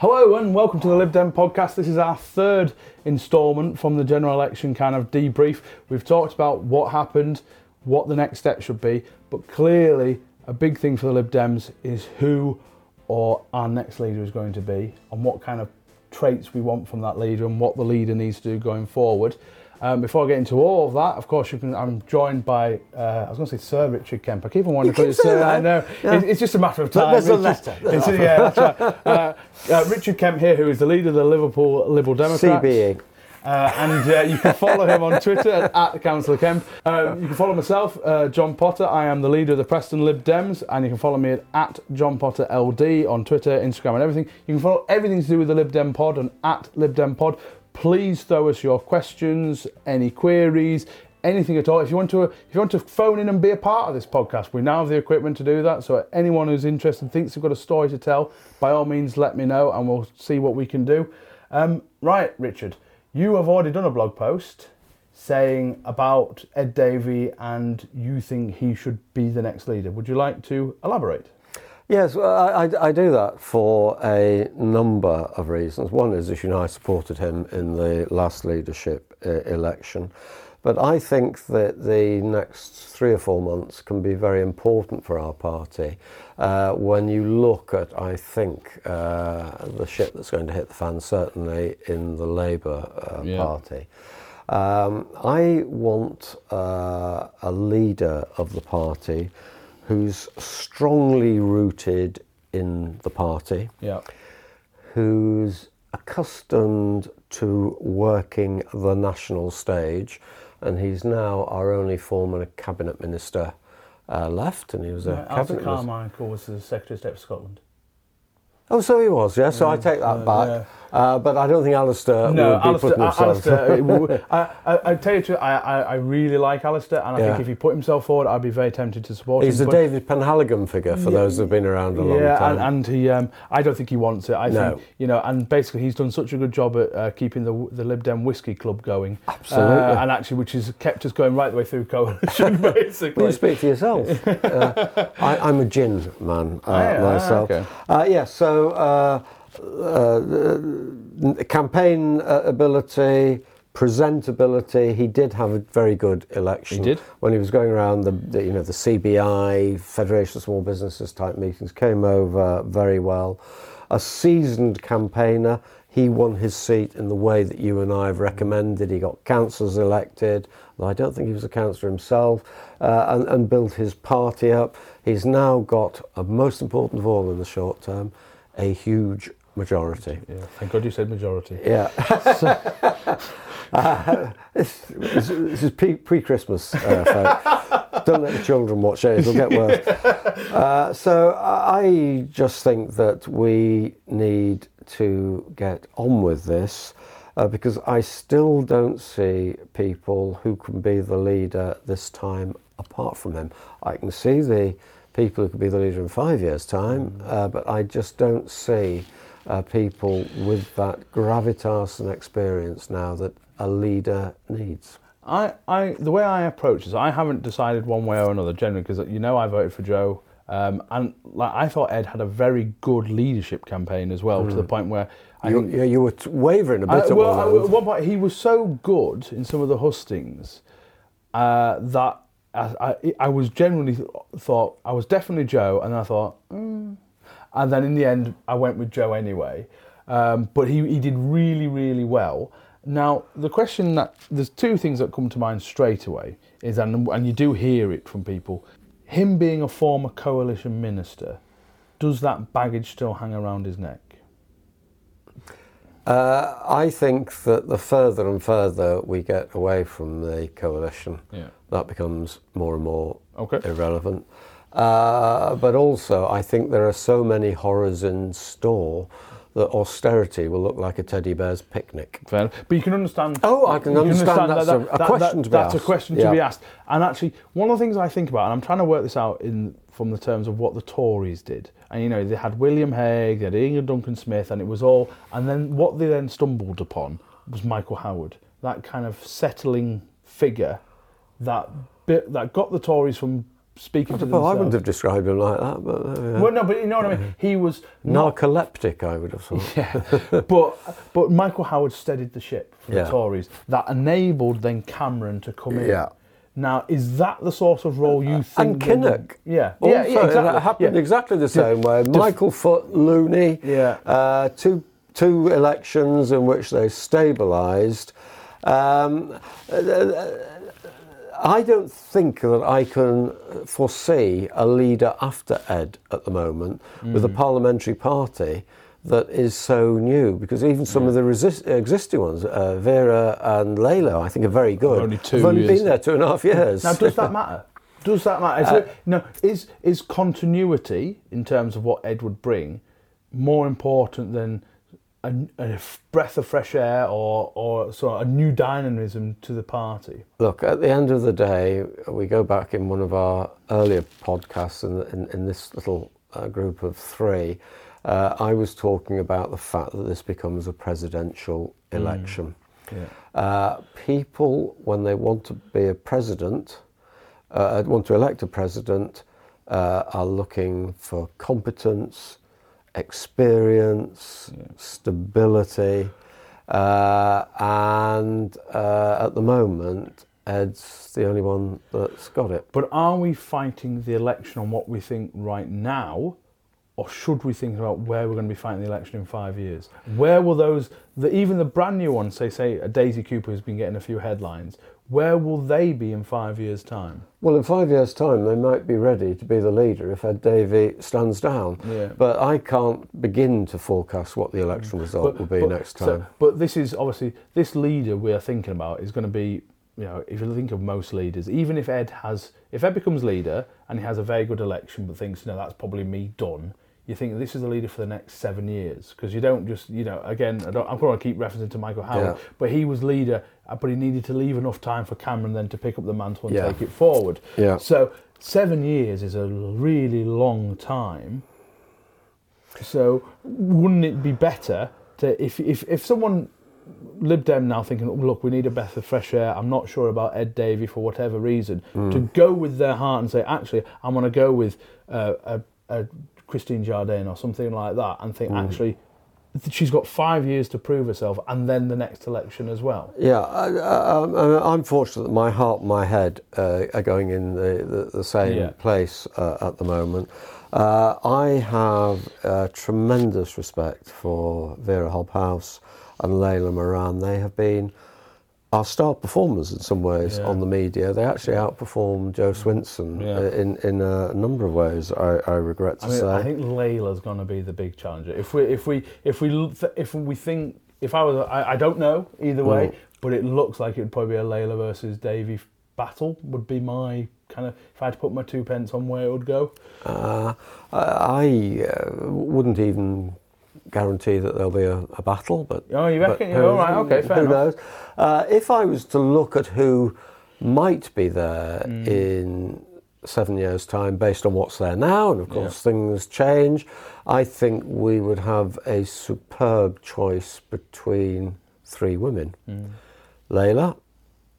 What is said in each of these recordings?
Hello and welcome to the Lib Dem podcast. This is our third instalment from the general election kind of debrief. We've talked about what happened, what the next step should be, but clearly a big thing for the Lib Dems is who or our next leader is going to be and what kind of traits we want from that leader and what the leader needs to do going forward. Um, before I get into all of that, of course, you can. I'm joined by. Uh, I was going to say Sir Richard Kemp. I keep on wanting to call you Sir. I know. Yeah. It's, it's just a matter of time. There's a It's just- letter. it's- yeah, that's right. Uh, uh, Richard Kemp here, who is the leader of the Liverpool Liberal Democrats. CBE. Uh, and uh, you can follow him on Twitter at Councillor Kemp. Uh, you can follow myself, uh, John Potter. I am the leader of the Preston Lib Dems, and you can follow me at, at John Potter LD on Twitter, Instagram, and everything. You can follow everything to do with the Lib Dem Pod and at Lib Dem Pod. Please throw us your questions, any queries, anything at all. If you want to, if you want to phone in and be a part of this podcast, we now have the equipment to do that. So anyone who's interested, thinks they've got a story to tell, by all means, let me know, and we'll see what we can do. Um, right, Richard. You have already done a blog post saying about Ed Davey and you think he should be the next leader. Would you like to elaborate? Yes, I, I, I do that for a number of reasons. One is, as you know, I supported him in the last leadership uh, election. But I think that the next three or four months can be very important for our party uh, when you look at, I think, uh, the shit that's going to hit the fan, certainly in the Labour uh, Yeah. Party. Um, I want uh, a leader of the party who's strongly rooted in the party, Yeah. who's accustomed to working the national stage, and he's now our only former cabinet minister uh, left, and he was a Alistair cabinet minister. Carmichael was the Secretary of State for Scotland. Oh, so he was, yeah. So I take that back. yeah. Uh, but I don't think Alistair No, would be Alistair, putting himself. Alistair I, I, I tell you, truth, I, I, I really like Alistair, and I Yeah. think if he put himself forward, I'd be very tempted to support He's him. the but- David Penhaligon figure for those who've been around a long yeah, time. and, and he, um, I don't think he wants it. I No. think, you know, and basically he's done such a good job at uh, keeping the the Lib Dem Whiskey Club going. Absolutely. Uh, and actually, which has kept us going right the way through coalition, basically. You speak for yourself? uh, I, I'm a gin man uh, yeah, myself. okay. Uh, yes, so uh, uh, campaign uh, ability, presentability. He did have a very good election. He did. when he was going around the, the you know the CBI Federation of Small Businesses type meetings. Came over very well. A seasoned campaigner. He won his seat in the way that you and I have recommended. He got councillors elected. Though I don't think he was a councillor himself, uh, and, and built his party up. He's now got, uh, most important of all in the short term, a huge majority. Yeah, thank God you said majority. Yeah. uh, this, this, is pre- pre-Christmas, uh, folks. Don't let the children watch it; it'll get worse. Uh, so I just think that we need to get on with this uh, because I still don't see people who can be the leader this time apart from him. I can see the people who could be the leader in five years' time, uh, but I just don't see uh, people with that gravitas and experience now that a leader needs. I, I, the way I approach this, I haven't decided one way or another generally because you know I voted for Joe, um, and like I thought Ed had a very good leadership campaign as well to the point where I You, think you, you were t- wavering a bit at well, one I- at one point he was so good in some of the hustings uh, that I, I, I was generally th- thought I was definitely Joe, and I thought, mm. and then in the end I went with Joe anyway. Um, but he, he did really really well. Now the question that there's two things that come to mind straight away is and and you do hear it from people, him being a former coalition minister, does that baggage still hang around his neck? Uh, I think that the further and further we get away from the coalition, Yeah. that becomes more and more Okay. irrelevant. Uh, but also, I think there are so many horrors in store that austerity will look like a teddy bear's picnic. Fair enough. But you can understand. Oh, I can you understand that's a- a question to be That's a asked. question to Yeah. be asked. And actually, one of the things I think about, and I'm trying to work this out in from the terms of what the Tories did. And you know, they had William Hague, they had Ian Duncan Smith, and it was all. And then what they then stumbled upon was Michael Howard, that kind of settling figure that bit that got the Tories from speaking to Well, I wouldn't have described him like that, but uh, Well, no, but you know what I mean. He was not narcoleptic, I would have thought. Yeah, but but Michael Howard steadied the ship for Yeah. the Tories. That enabled then Cameron to come in. Yeah. Now, is that the sort of role you think? And that Kinnock. would- Yeah. Also, yeah, yeah, exactly. it happened yeah. exactly the same way. Michael Foot, Looney, Yeah. uh, two two elections in which they stabilised. Um, I don't think that I can foresee a leader after Ed at the moment with a Mm. parliamentary party that is so new because even some of the resist- existing ones, uh, Vera and Layla, I think are very good. Only two Have only years. been there two and a half years. Now, does that matter? Does that matter? Is, Uh, it, no, is is continuity in terms of what Ed would bring more important than a, a breath of fresh air or or sort of a new dynamism to the party? Look, at the end of the day, we go back in one of our earlier podcasts in, in, in this little uh, group of three. Uh, I was talking about the fact that this becomes a presidential election. Yeah. Uh, people, when they want to be a president, uh, want to elect a president, uh, are looking for competence, experience, stability, uh, and uh, at the moment, Ed's the only one that's got it. But are we fighting the election on what we think right now, or should we think about where we're going to be fighting the election in five years? Where will those, the, even the brand new ones, say, say a Daisy Cooper who's been getting a few headlines, where will they be in five years' time? Well, in five years' time, they might be ready to be the leader if Ed Davey stands down. Yeah. But I can't begin to forecast what the election mm. result will be next so- time. but this is obviously this leader we're thinking about is going to be, you know, if you think of most leaders, even if Ed has, if Ed becomes leader and he has a very good election, but thinks, no, that's probably me done. You think this is the leader for the next seven years because you don't just, you know, again, I don't, I'm going to keep referencing to Michael Howard, Yeah. but he was leader, uh, but he needed to leave enough time for Cameron then to pick up the mantle and Yeah. take it forward. Yeah. So seven years is a really long time. So wouldn't it be better to if if if someone Lib Dem now thinking, "Oh, look, we need a breath of fresh air. I'm not sure about Ed Davey for whatever reason. To go with their heart and say, actually, I'm going to go with uh, a, a Christine Jardine or something like that, and think actually she's got five years to prove herself, and then the next election as well. Yeah, I, I'm fortunate that my heart and my head uh, are going in the, the, the same Yeah. place uh, at the moment. Uh, I have uh, tremendous respect for Vera Hobhouse and Layla Moran. They have been our star performers in some ways Yeah. on the media. They actually outperform Joe Swinson Yeah. uh, in, in a number of ways, I, I regret to I mean, say. I think Layla's going to be the big challenger. If we, if we, if we, if we think, if I was, I, I don't know either way, Mm. but it looks like it'd probably be a Layla versus Davey battle. Would be my kind of if I had to put my two pence on where it would go. Uh, I I, uh, wouldn't even guarantee that there'll be a, a battle, but Oh, you reckon? Yeah, all right, okay, fair who enough. knows? Uh, if I was to look at who might be there Mm. in seven years' time, based on what's there now, and of course things change, I think we would have a superb choice between three women: Mm. Layla,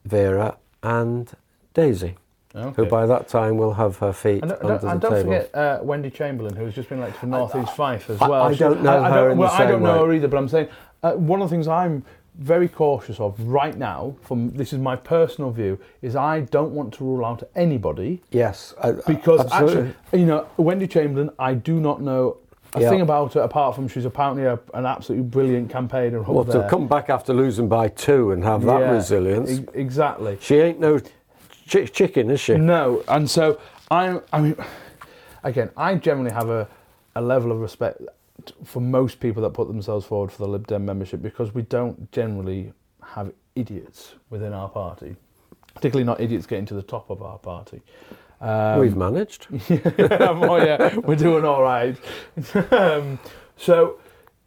Vera, and Daisy. Okay. Who by that time will have her feet And don't, under don't, the and don't table. forget uh, Wendy Chamberlain, who's just been elected for North East Fife as I- well. I She- don't know I, her don't, in the well, I don't know way. her either, but I'm saying uh, one of the things I'm very cautious of right now, from this is my personal view, is I don't want to rule out anybody Yes, I- because absolutely. actually, you know, Wendy Chamberlain, I do not know a Yeah. thing about her apart from she's apparently a, an absolutely brilliant campaigner up well, there. to come back after losing by two and have that Yeah, resilience, e- exactly. she ain't no chi- chicken, is she? No, and so I, I mean, again, I generally have a, a level of respect for most people that put themselves forward for the Lib Dem membership because we don't generally have idiots within our party, particularly not idiots getting to the top of our party. Um, We've managed. oh yeah, we're doing all right. um, so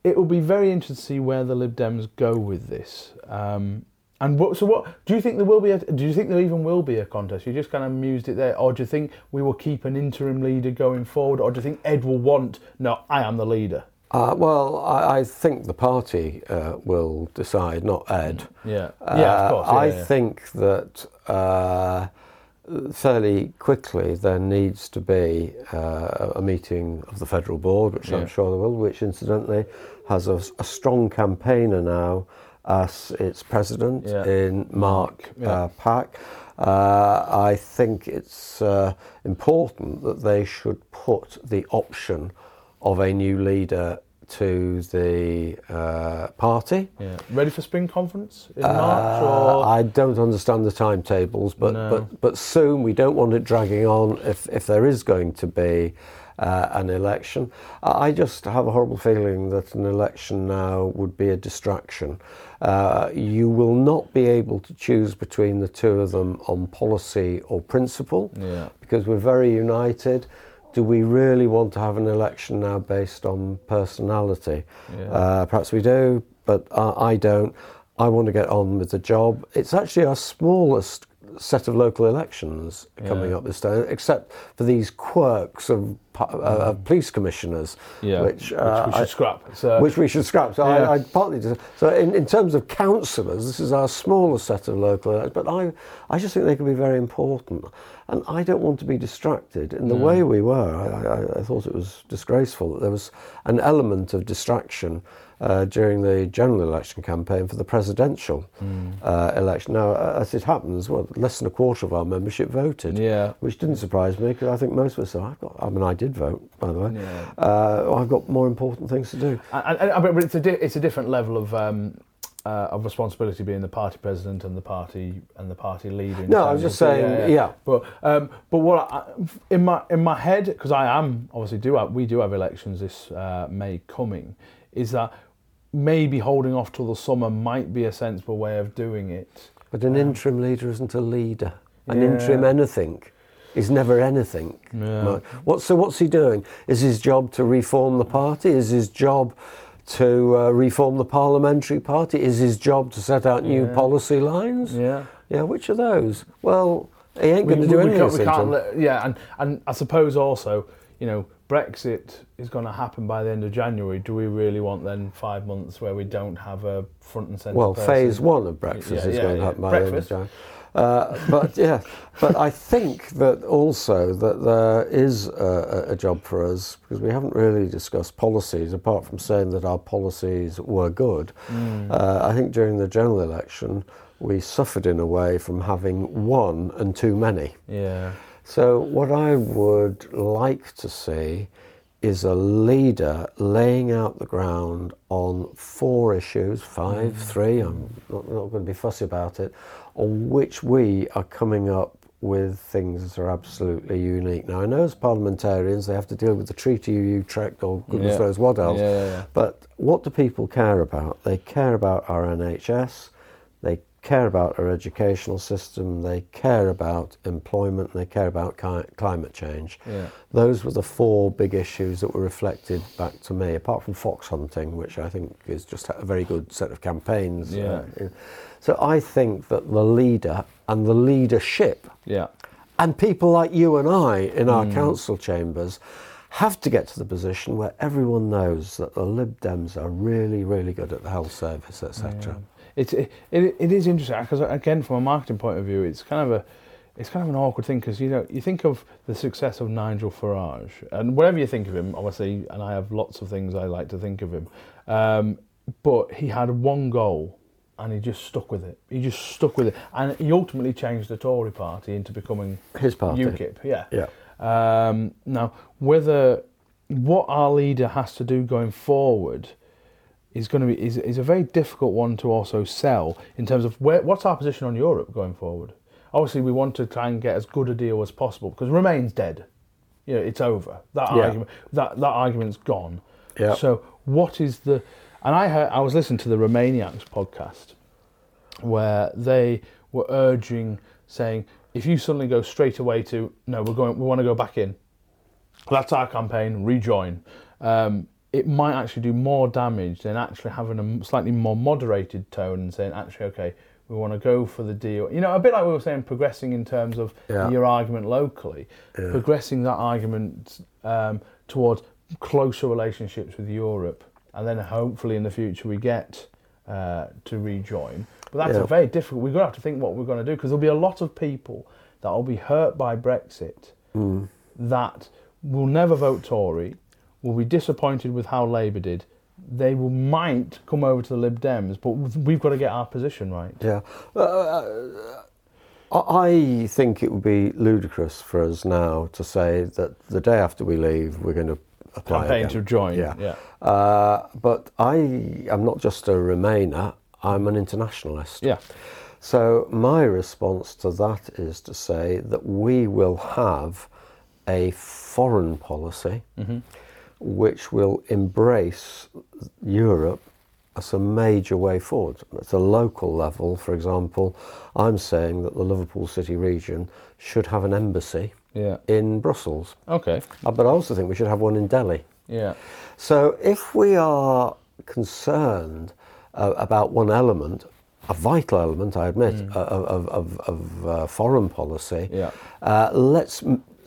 it will be very interesting to see where the Lib Dems go with this. Um, and what, so, what do you think there will be? A, do you think there even will be a contest? You just kind of mused it there, or do you think we will keep an interim leader going forward, or do you think Ed will want? No, I am the leader. Uh, well, I, I think the party uh, will decide, not Ed. Yeah, yeah, of Uh, course. Yeah, I yeah. think that uh, fairly quickly there needs to be uh, a meeting of the federal board, which Yeah. I'm sure there will, which incidentally has a, a strong campaigner now as its president Yeah. in Mark Yeah. uh, Pack. Uh, I think it's uh, important that they should put the option of a new leader to the uh, party. Yeah. Ready for spring conference in Uh, March or I don't understand the timetables, but, No. but but soon we don't want it dragging on. If if there is going to be uh, an election, I just have a horrible feeling that an election now would be a distraction. Uh, you will not be able to choose between the two of them on policy or principle yeah. because we're very united. Do we really want to have an election now based on personality? Yeah. Uh, perhaps we do, but I don't. I want to get on with the job. It's actually our smallest set of local elections coming Yeah. up this time, except for these quirks of, uh, of police commissioners, Yeah. which, uh, we should scrap. So, which we should scrap. So Yeah. I, I partly dis- so in, in terms of councillors, this is our smallest set of local elections, but I I just think they can be very important, and I don't want to be distracted in the way we were. I, I, I thought it was disgraceful that there was an element of distraction. Uh, during the general election campaign for the presidential Hmm. uh, election. Now, as it happens, well, less than a quarter of our membership voted yeah. which didn't surprise me because I think most of us. I've got. I mean, I did vote, by the way. Yeah. Uh, I've got more important things to do. And, and, but it's a di- it's a different level of um, uh, of responsibility being the party president and the party and the party leader. No, I was just saying, yeah. But um, but what I, in my in my head because I am obviously do have, we do have elections this uh, May coming, is that maybe holding off till the summer might be a sensible way of doing it. But an interim leader isn't a leader. An Yeah. interim anything is never anything. Yeah. What, so what's he doing? Is his job to reform the party? Is his job to uh, reform the parliamentary party? Is his job to set out new Yeah. policy lines? Yeah. Yeah, which of those? Well, he ain't going to do anything. can't, we this can't let, yeah, and, and I suppose also, you know, Brexit is going to happen by the end of January. Do we really want then five months where we don't have a front and centre? Well, person? phase one of Brexit Yeah, is yeah, going to happen by the end of Breakfast. Jan. Uh, but yeah, but I think that also that there is a, a a job for us because we haven't really discussed policies apart from saying that our policies were good. Mm. Uh, I think during the general election we suffered in a way from having one and too many. Yeah. So, what I would like to see is a leader laying out the ground on four issues, five, mm-hmm. three, I'm not, not going to be fussy about it, on which we are coming up with things that are absolutely unique. Now, I know as parliamentarians they have to deal with the treaty you Utrecht or goodness Yeah. knows what else, Yeah, yeah, but what do people care about? They care about our NHS, care about our educational system, they care about employment, they care about ki- climate change. Yeah. Those were the four big issues that were reflected back to me, apart from fox hunting, which I think is just a very good set of campaigns. Yeah. uh, so I think that the leader and the leadership Yeah. and people like you and I in our Mm. council chambers have to get to the position where everyone knows that the Lib Dems are really, really good at the health service, etc. It's it, it, it is interesting because again, from a marketing point of view, it's kind of a it's kind of an awkward thing because you know you think of the success of Nigel Farage and whatever you think of him, obviously, and I have lots of things I like to think of him, um, but he had one goal and he just stuck with it. He just stuck with it, and he ultimately changed the Tory party into becoming His party. UKIP. Yeah. Yeah. Um, now, whether what our leader has to do going forward is going to be is, is a very difficult one to also sell in terms of where what's our position on Europe going forward. Obviously, we want to try and get as good a deal as possible because Remain's dead. You know, it's over. That Yeah. argument that that argument's gone. Yeah. So what is the? And I heard I was listening to the Remainiacs podcast where they were urging, saying, if you suddenly go straight away to no, we're going, we want to go back in. That's our campaign. Rejoin. Um, it might actually do more damage than actually having a slightly more moderated tone and saying, actually, okay, we want to go for the deal. You know, a bit like we were saying, progressing in terms of Yeah. your argument locally, Yeah. progressing that argument um, towards closer relationships with Europe, and then hopefully in the future we get uh, to rejoin. But that's Yeah. a very difficult. We're going to have to think what we're going to do because there'll be a lot of people that will be hurt by Brexit, Mm. that will never vote Tory, will be disappointed with how Labour did. They will might come over to the Lib Dems, but we've got to get our position right. Yeah. Uh, I I think it would be ludicrous for us now to say that the day after we leave, we're going to apply Campaign again. to join. Yeah. yeah. Uh, but I am not just a Remainer, I'm an internationalist. Yeah. So my response to that is to say that we will have a foreign policy Mm-hmm. Which will embrace Europe as a major way forward. At a local level, for example, I'm saying that the Liverpool City region should have an embassy Yeah. in Brussels. Okay. Uh, But I also think we should have one in Delhi. Yeah. So if we are concerned uh, about one element, a vital element, I admit, uh, of, of, of, of uh, foreign policy, Yeah. uh, let's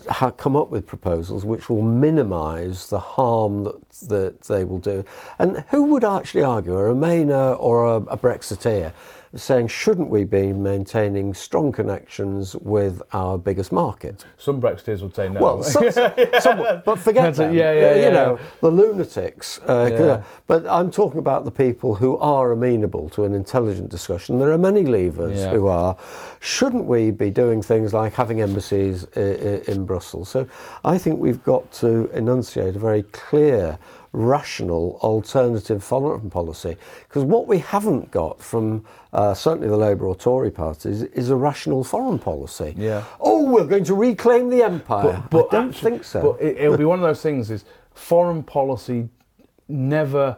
ha- come up with proposals which will minimise the harm that, that they will do. And who would actually argue, a Remainer or a, a Brexiteer, saying shouldn't we be maintaining strong connections with our biggest market? Some Brexiteers would say no. Well, some, some, but forget That's a- yeah, yeah, you yeah, know, the lunatics. Uh, Yeah. But I'm talking about the people who are amenable to an intelligent discussion. There are many leavers Yeah. who are. Shouldn't we be doing things like having embassies i- i- in Brussels? So I think we've got to enunciate a very clear, rational, alternative foreign policy. Because what we haven't got from uh, certainly the Labour or Tory parties is a rational foreign policy. Yeah. Oh, we're going to reclaim the empire. But I don't actually- think so. But it, it'll be one of those things: is foreign policy never.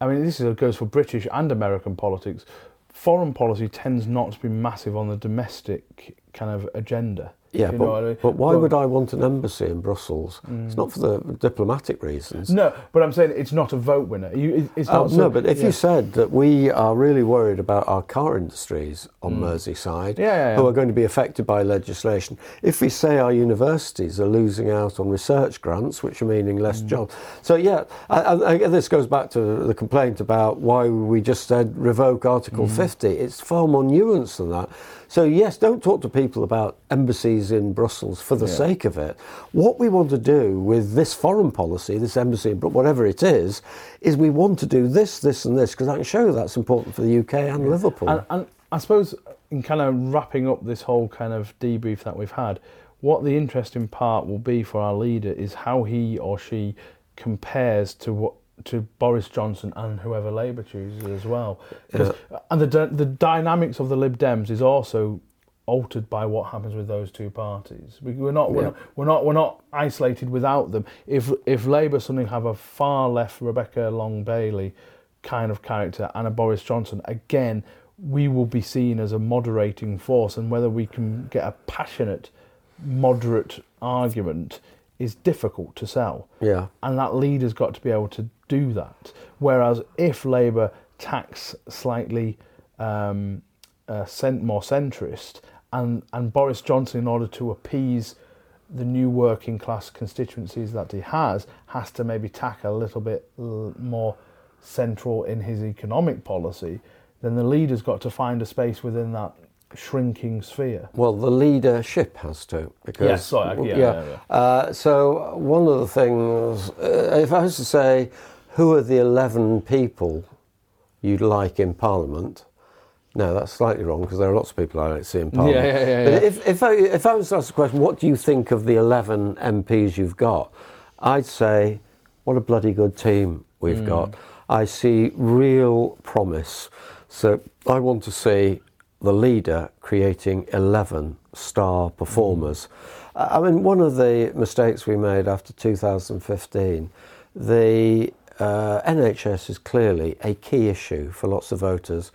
I mean, this is, goes for British and American politics. Foreign policy tends not to be massive on the domestic kind of agenda. Yeah, but, I mean? but why But- would I want an embassy in Brussels? It's not for the diplomatic reasons. No, but I'm saying it's not a vote winner. You, it- it's Oh, not. no, so- but if yeah. you said that we are really worried about our car industries on Merseyside, Mm. Yeah, yeah, who are going to be affected by legislation, if we say our universities are losing out on research grants, which are meaning less Mm. jobs, so yeah, I, I, I- this goes back to the complaint about why we just said revoke Article Mm. 50. It's far more nuanced than that. So yes, don't talk to people about embassies in Brussels for the Yeah. sake of it. What we want to do with this foreign policy, this embassy, whatever it is, is we want to do this, this, and this because I can show you that's important for the UK and Liverpool. And, and I suppose in kind of wrapping up this whole kind of debrief that we've had, what the interesting part will be for our leader is how he or she compares to what to Boris Johnson and whoever Labour chooses as well. 'Cause- And the the dynamics of the Lib Dems is also altered by what happens with those two parties. We, we're not we're, Yeah. not we're not we're not isolated without them. If if Labour suddenly have a far left Rebecca Long Bailey kind of character and a Boris Johnson, again, we will be seen as a moderating force, and whether we can get a passionate, moderate argument is difficult to sell. yeah, And that leader's got to be able to do that. Whereas if Labour tax slightly um, uh, cent- more centrist, and, and Boris Johnson, in order to appease the new working class constituencies that he has, has to maybe tack a little bit l- more central in his economic policy, then the leader's got to find a space within that shrinking sphere. well, the leadership has to because Yeah, sorry, yeah, yeah, yeah. Uh, so one of the things, uh, if I was to say, who are the eleven people you'd like in Parliament? No, that's slightly wrong because there are lots of people I don't see in Parliament. yeah, yeah, But yeah. if, if, I, if I was to ask the question, what do you think of the 11 MPs you've got? I'd say, what a bloody good team we've Mm. got. I see real promise. So I want to see the leader creating 11 star performers. Mm. I mean, one of the mistakes we made after 2015, the uh, NHS is clearly a key issue for lots of voters,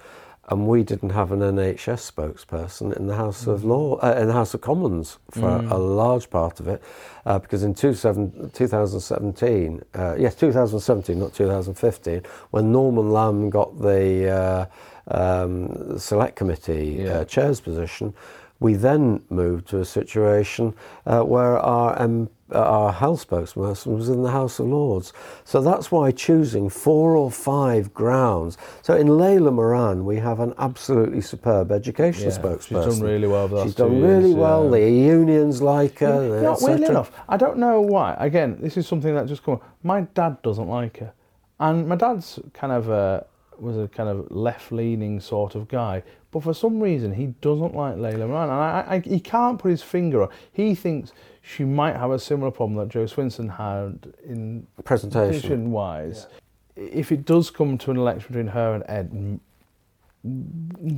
and we didn't have an NHS spokesperson in the House of Law, uh, in the House of Commons for a large part of it, uh, because in two seven, 2017, uh, yes, 2017, not 2015, when Norman Lamb got the uh, um, Select Committee Yeah. uh, chair's position, We then moved to a situation uh, where our um, our health spokesperson was in the House of Lords. So that's why choosing four or five grounds. So in Layla Moran, we have an absolutely superb education Yeah, spokesperson. she's done really well the She's done really years, well. yeah. The unions like her. Know, weirdly enough, I don't know why. Again, this is something that just come. up. My dad doesn't like her, and my dad's kind of a was a kind of left-leaning sort of guy. But for some reason, he doesn't like Layla Moran, and I, I, he can't put his finger on. He thinks she might have a similar problem that Joe Swinson had in Presentation. position-wise. If it does come to an election between her and Ed,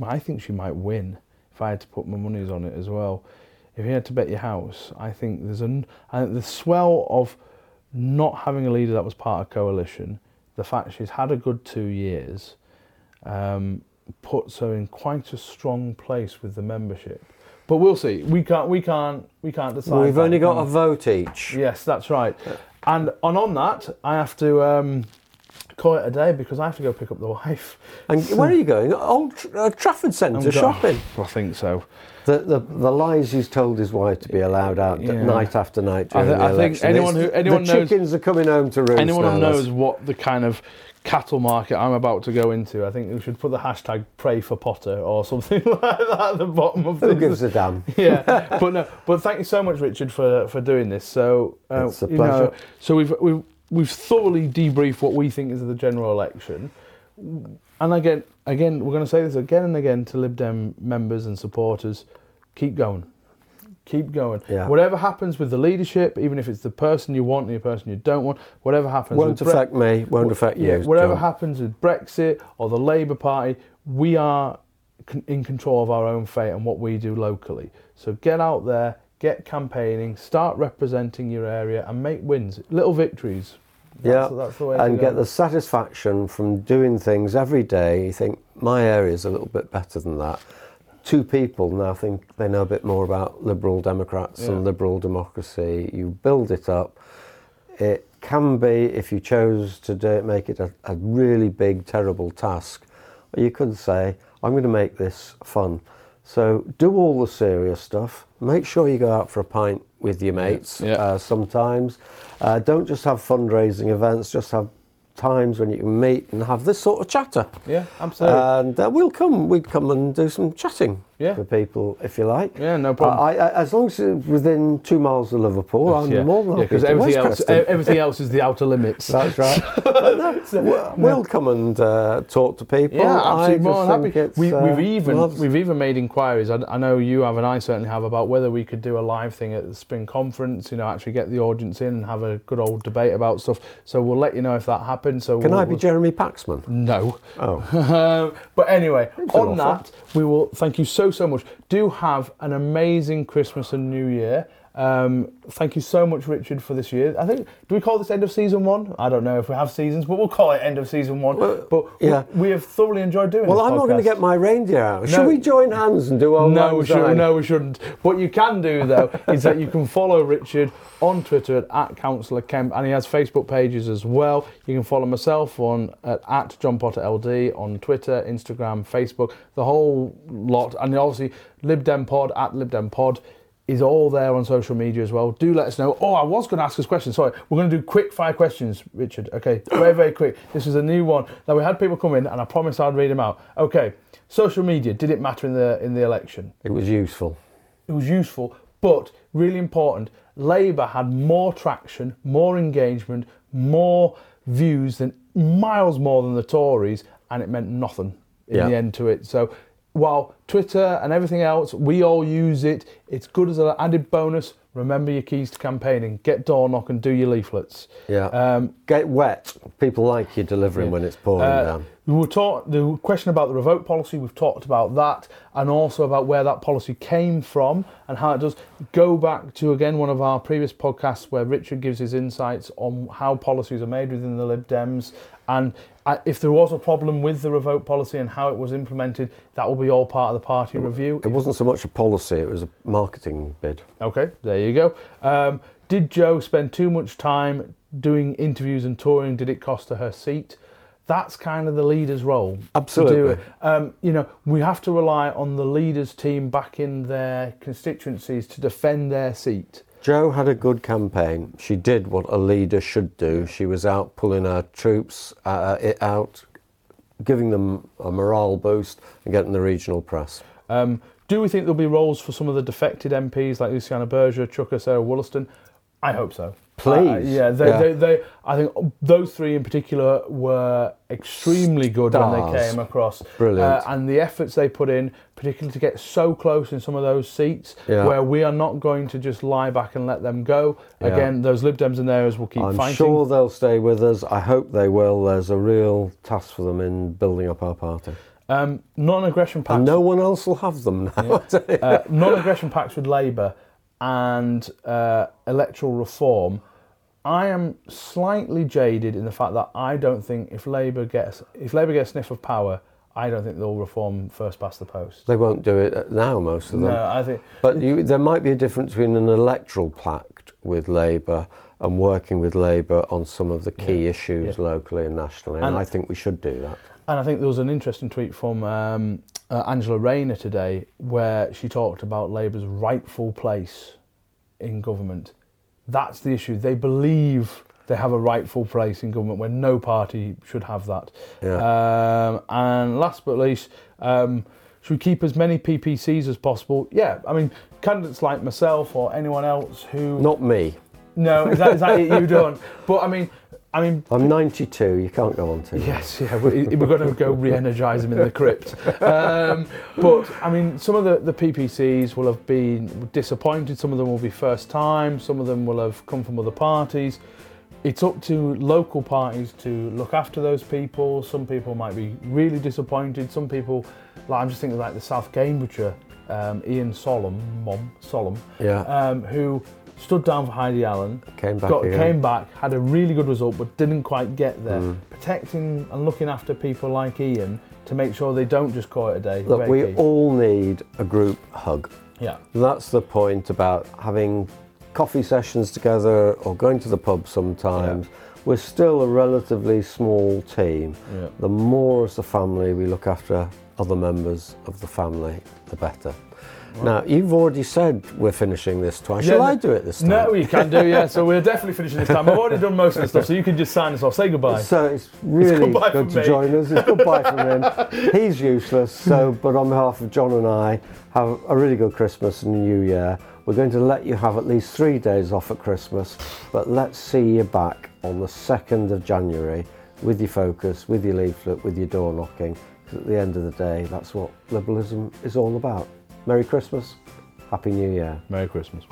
I think she might win. If I had to put my monies on it as well, if you had to bet your house, I think there's an I think the swell of not having a leader that was part of coalition, the fact she's had a good two years, um, puts her in quite a strong place with the membership. But we'll see. We can't. We can't. We can't decide. We've only got a vote each. Yes, that's right. And on on that, I have to um, call it a day because I have to go pick up the wife. And where are you going? Old Tr- uh, Trafford Centre I'm go- shopping. I think so. The, the the lies he's told his wife to be allowed out Yeah. night after night I the I think anyone It's- who- anyone the knows- chickens are coming home to roost. Anyone who knows that's- what the kind of cattle market I'm about to go into, I think we should put the hashtag pray for Potter or something like that at the bottom of who this. gives a damn? yeah, but no, but thank you so much, Richard, for for doing this. So, uh, It's a you know, pleasure. so we've we've we've thoroughly debriefed what we think is the general election, and again, again, we're going to say this again and again to Lib Dem members and supporters: keep going, keep going. Yeah. Whatever happens with the leadership, even if it's the person you want and the person you don't want, whatever happens, Won't with Bre- affect me. Won't affect you. whatever John. happens with Brexit or the Labour Party, we are in control of our own fate and what we do locally. So get out there, get campaigning, start representing your area, and make wins, little victories. Yeah, That's, that's the way and get the satisfaction from doing things every day. You think my area's a little bit better than that. Two people now think they know a bit more about liberal Democrats Yeah. and liberal democracy. You build it up. It can be, if you chose to do it, make it a, a really big, terrible task. Or you could say, I'm going to make this fun. So do all the serious stuff. Make sure you go out for a pint with your mates Yeah. Uh, sometimes. Uh, don't just have fundraising events, just have times when you can meet and have this sort of chatter. yeah, absolutely. And uh, we'll come, we'd come and do some chatting Yeah. for people if you like. yeah, no problem. I, I, as long as it's within two miles of Liverpool, I'm yeah, more than happy because to everything else, Preston. everything else is the outer limits. That's right. No, we'll- we'll come and uh, talk to people. Yeah, absolutely. More than happy. We, uh, we've even loves- we've even made inquiries. I, I know you have, and I certainly have, about whether we could do a live thing at the spring conference. You know, actually get the audience in and have a good old debate about stuff. So we'll let you know if that happens. So Can we'll, I be we'll- Jeremy Paxman? No. Oh, but anyway, on an that, we will thank you so so much. Do have an amazing Christmas and New Year. Um, thank you so much, Richard, for this year. I think do we call this end of season one? I don't know if we have seasons, but we'll call it end of season one. Well, but yeah. we, we have thoroughly enjoyed doing. well, I'm not going to get my reindeer out. No. Should we join hands and do old No, we should, no, we shouldn't. What you can do though is that you can follow Richard on Twitter at, Councillor Kemp, and he has Facebook pages as well. You can follow myself on at, at John Potter LD on Twitter, Instagram, Facebook, the whole lot, and obviously LibDem Pod at LibDem Pod is all there on social media as well. Do let us know. Oh, I was going to ask this question. Sorry, we're going to do quick fire questions, Richard. Okay, very very quick. This is a new one. Now we had people come in, and I promised I'd read them out. Okay, social media did it matter in the in the election? It was useful. it was useful, but really important. Labour had more traction, more engagement, more views than miles more than the Tories, and it meant nothing in Yeah. the end to it. So while Twitter and everything else, we all use it, it's good as an added bonus. Remember your keys to campaigning. Get door knock and do your leaflets. Yeah. Um, Get wet. People like you delivering when it's pouring uh, down. We were taught the question about the revoke policy. We've talked about that, and also about where that policy came from and how it does go back to again one of our previous podcasts where Richard gives his insights on how policies are made within the Lib Dems, and uh, if there was a problem with the revoke policy and how it was implemented, that will be all part of the party review. It wasn't so much a policy, it was a marketing bid. Okay, there you go. Um, did Joe spend too much time doing interviews and touring? Did it cost her her seat? that's kind of the leader's role. Absolutely. Um, you know, we have to rely on the leaders' team back in their constituencies to defend their seat. Joe had a good campaign. She did what a leader should do. She was out pulling her troops uh, it out, giving them a morale boost, and getting the regional press. Um, do we think there'll be roles for some of the defected MPs like Luciana Berger, Chuka, Sarah Wollaston? I hope so. Please. Uh, yeah, they, Yeah. They, they, I think those three in particular were extremely good when they came across. Brilliant. Uh, and the efforts they put in, particularly to get so close in some of those seats, Yeah. where we are not going to just lie back and let them go. Yeah. Again, those Lib Dems and theirs will keep fighting. I'm fighting. sure they'll stay with us. I hope they will. There's a real task for them in building up our party. Um, non-aggression pacts. And no one else will have them now. uh, non-aggression pacts with Labour and uh, electoral reform. I am slightly jaded in the fact that I don't think if Labour gets if Labour gets a sniff of power, I don't think they'll reform first past the post. they won't do it now, most of them. No, I think But you, there might be a difference between an electoral pact with Labour and working with Labour on some of the key issues yeah. locally and nationally. And, And- I think we should do that. And I think there was an interesting tweet from um, uh, Angela Rayner today where she talked about Labour's rightful place in government. That's the issue. They believe they have a rightful place in government when no party should have that. Um, and last but least, um, should we keep as many PPCs as possible? Yeah, I mean, candidates like myself or anyone else who. Not me. No, is that, is that it? You don't. But I mean, I mean, I'm 92. You can't go on to. Yes, yeah, we, we're going to go re-energise him in the crypt. Um, but I mean, some of the, the PPCs will have been disappointed. Some of them will be first time. Some of them will have come from other parties. It's up to local parties to look after those people. Some people might be really disappointed. Some people, like I'm just thinking like the South Cambridgeshire, um, Ian Solomon, Mom Solomon, Yeah. um, who stood down for Heidi Allen, Came back got, came back, had a really good result, but didn't quite get there. Mm. Protecting and looking after people like Ian to make sure they don't just call it a day. Look, we key. all need a group hug. yeah, That's the point about having coffee sessions together or going to the pub sometimes. We're still a relatively small team. yeah. The more as a family we look after other members of the family, the better. Now, you've already said we're finishing this twice. Yeah, Shall I do it this time? No, you can do, yeah. So we're definitely finishing this time. I've already done most of the stuff, so you can just sign us off. Say goodbye. So it's really goodbye good to me. join us. It's goodbye from him. He's useless. So, but on behalf of John and I, have a really good Christmas and New Year. We're going to let you have at least three days off at Christmas, but let's see you back on the 2nd of January with your focus, with your leaflet, with your door knocking. Because at the end of the day, that's what liberalism is all about. Merry Christmas, Happy New Year. Merry Christmas.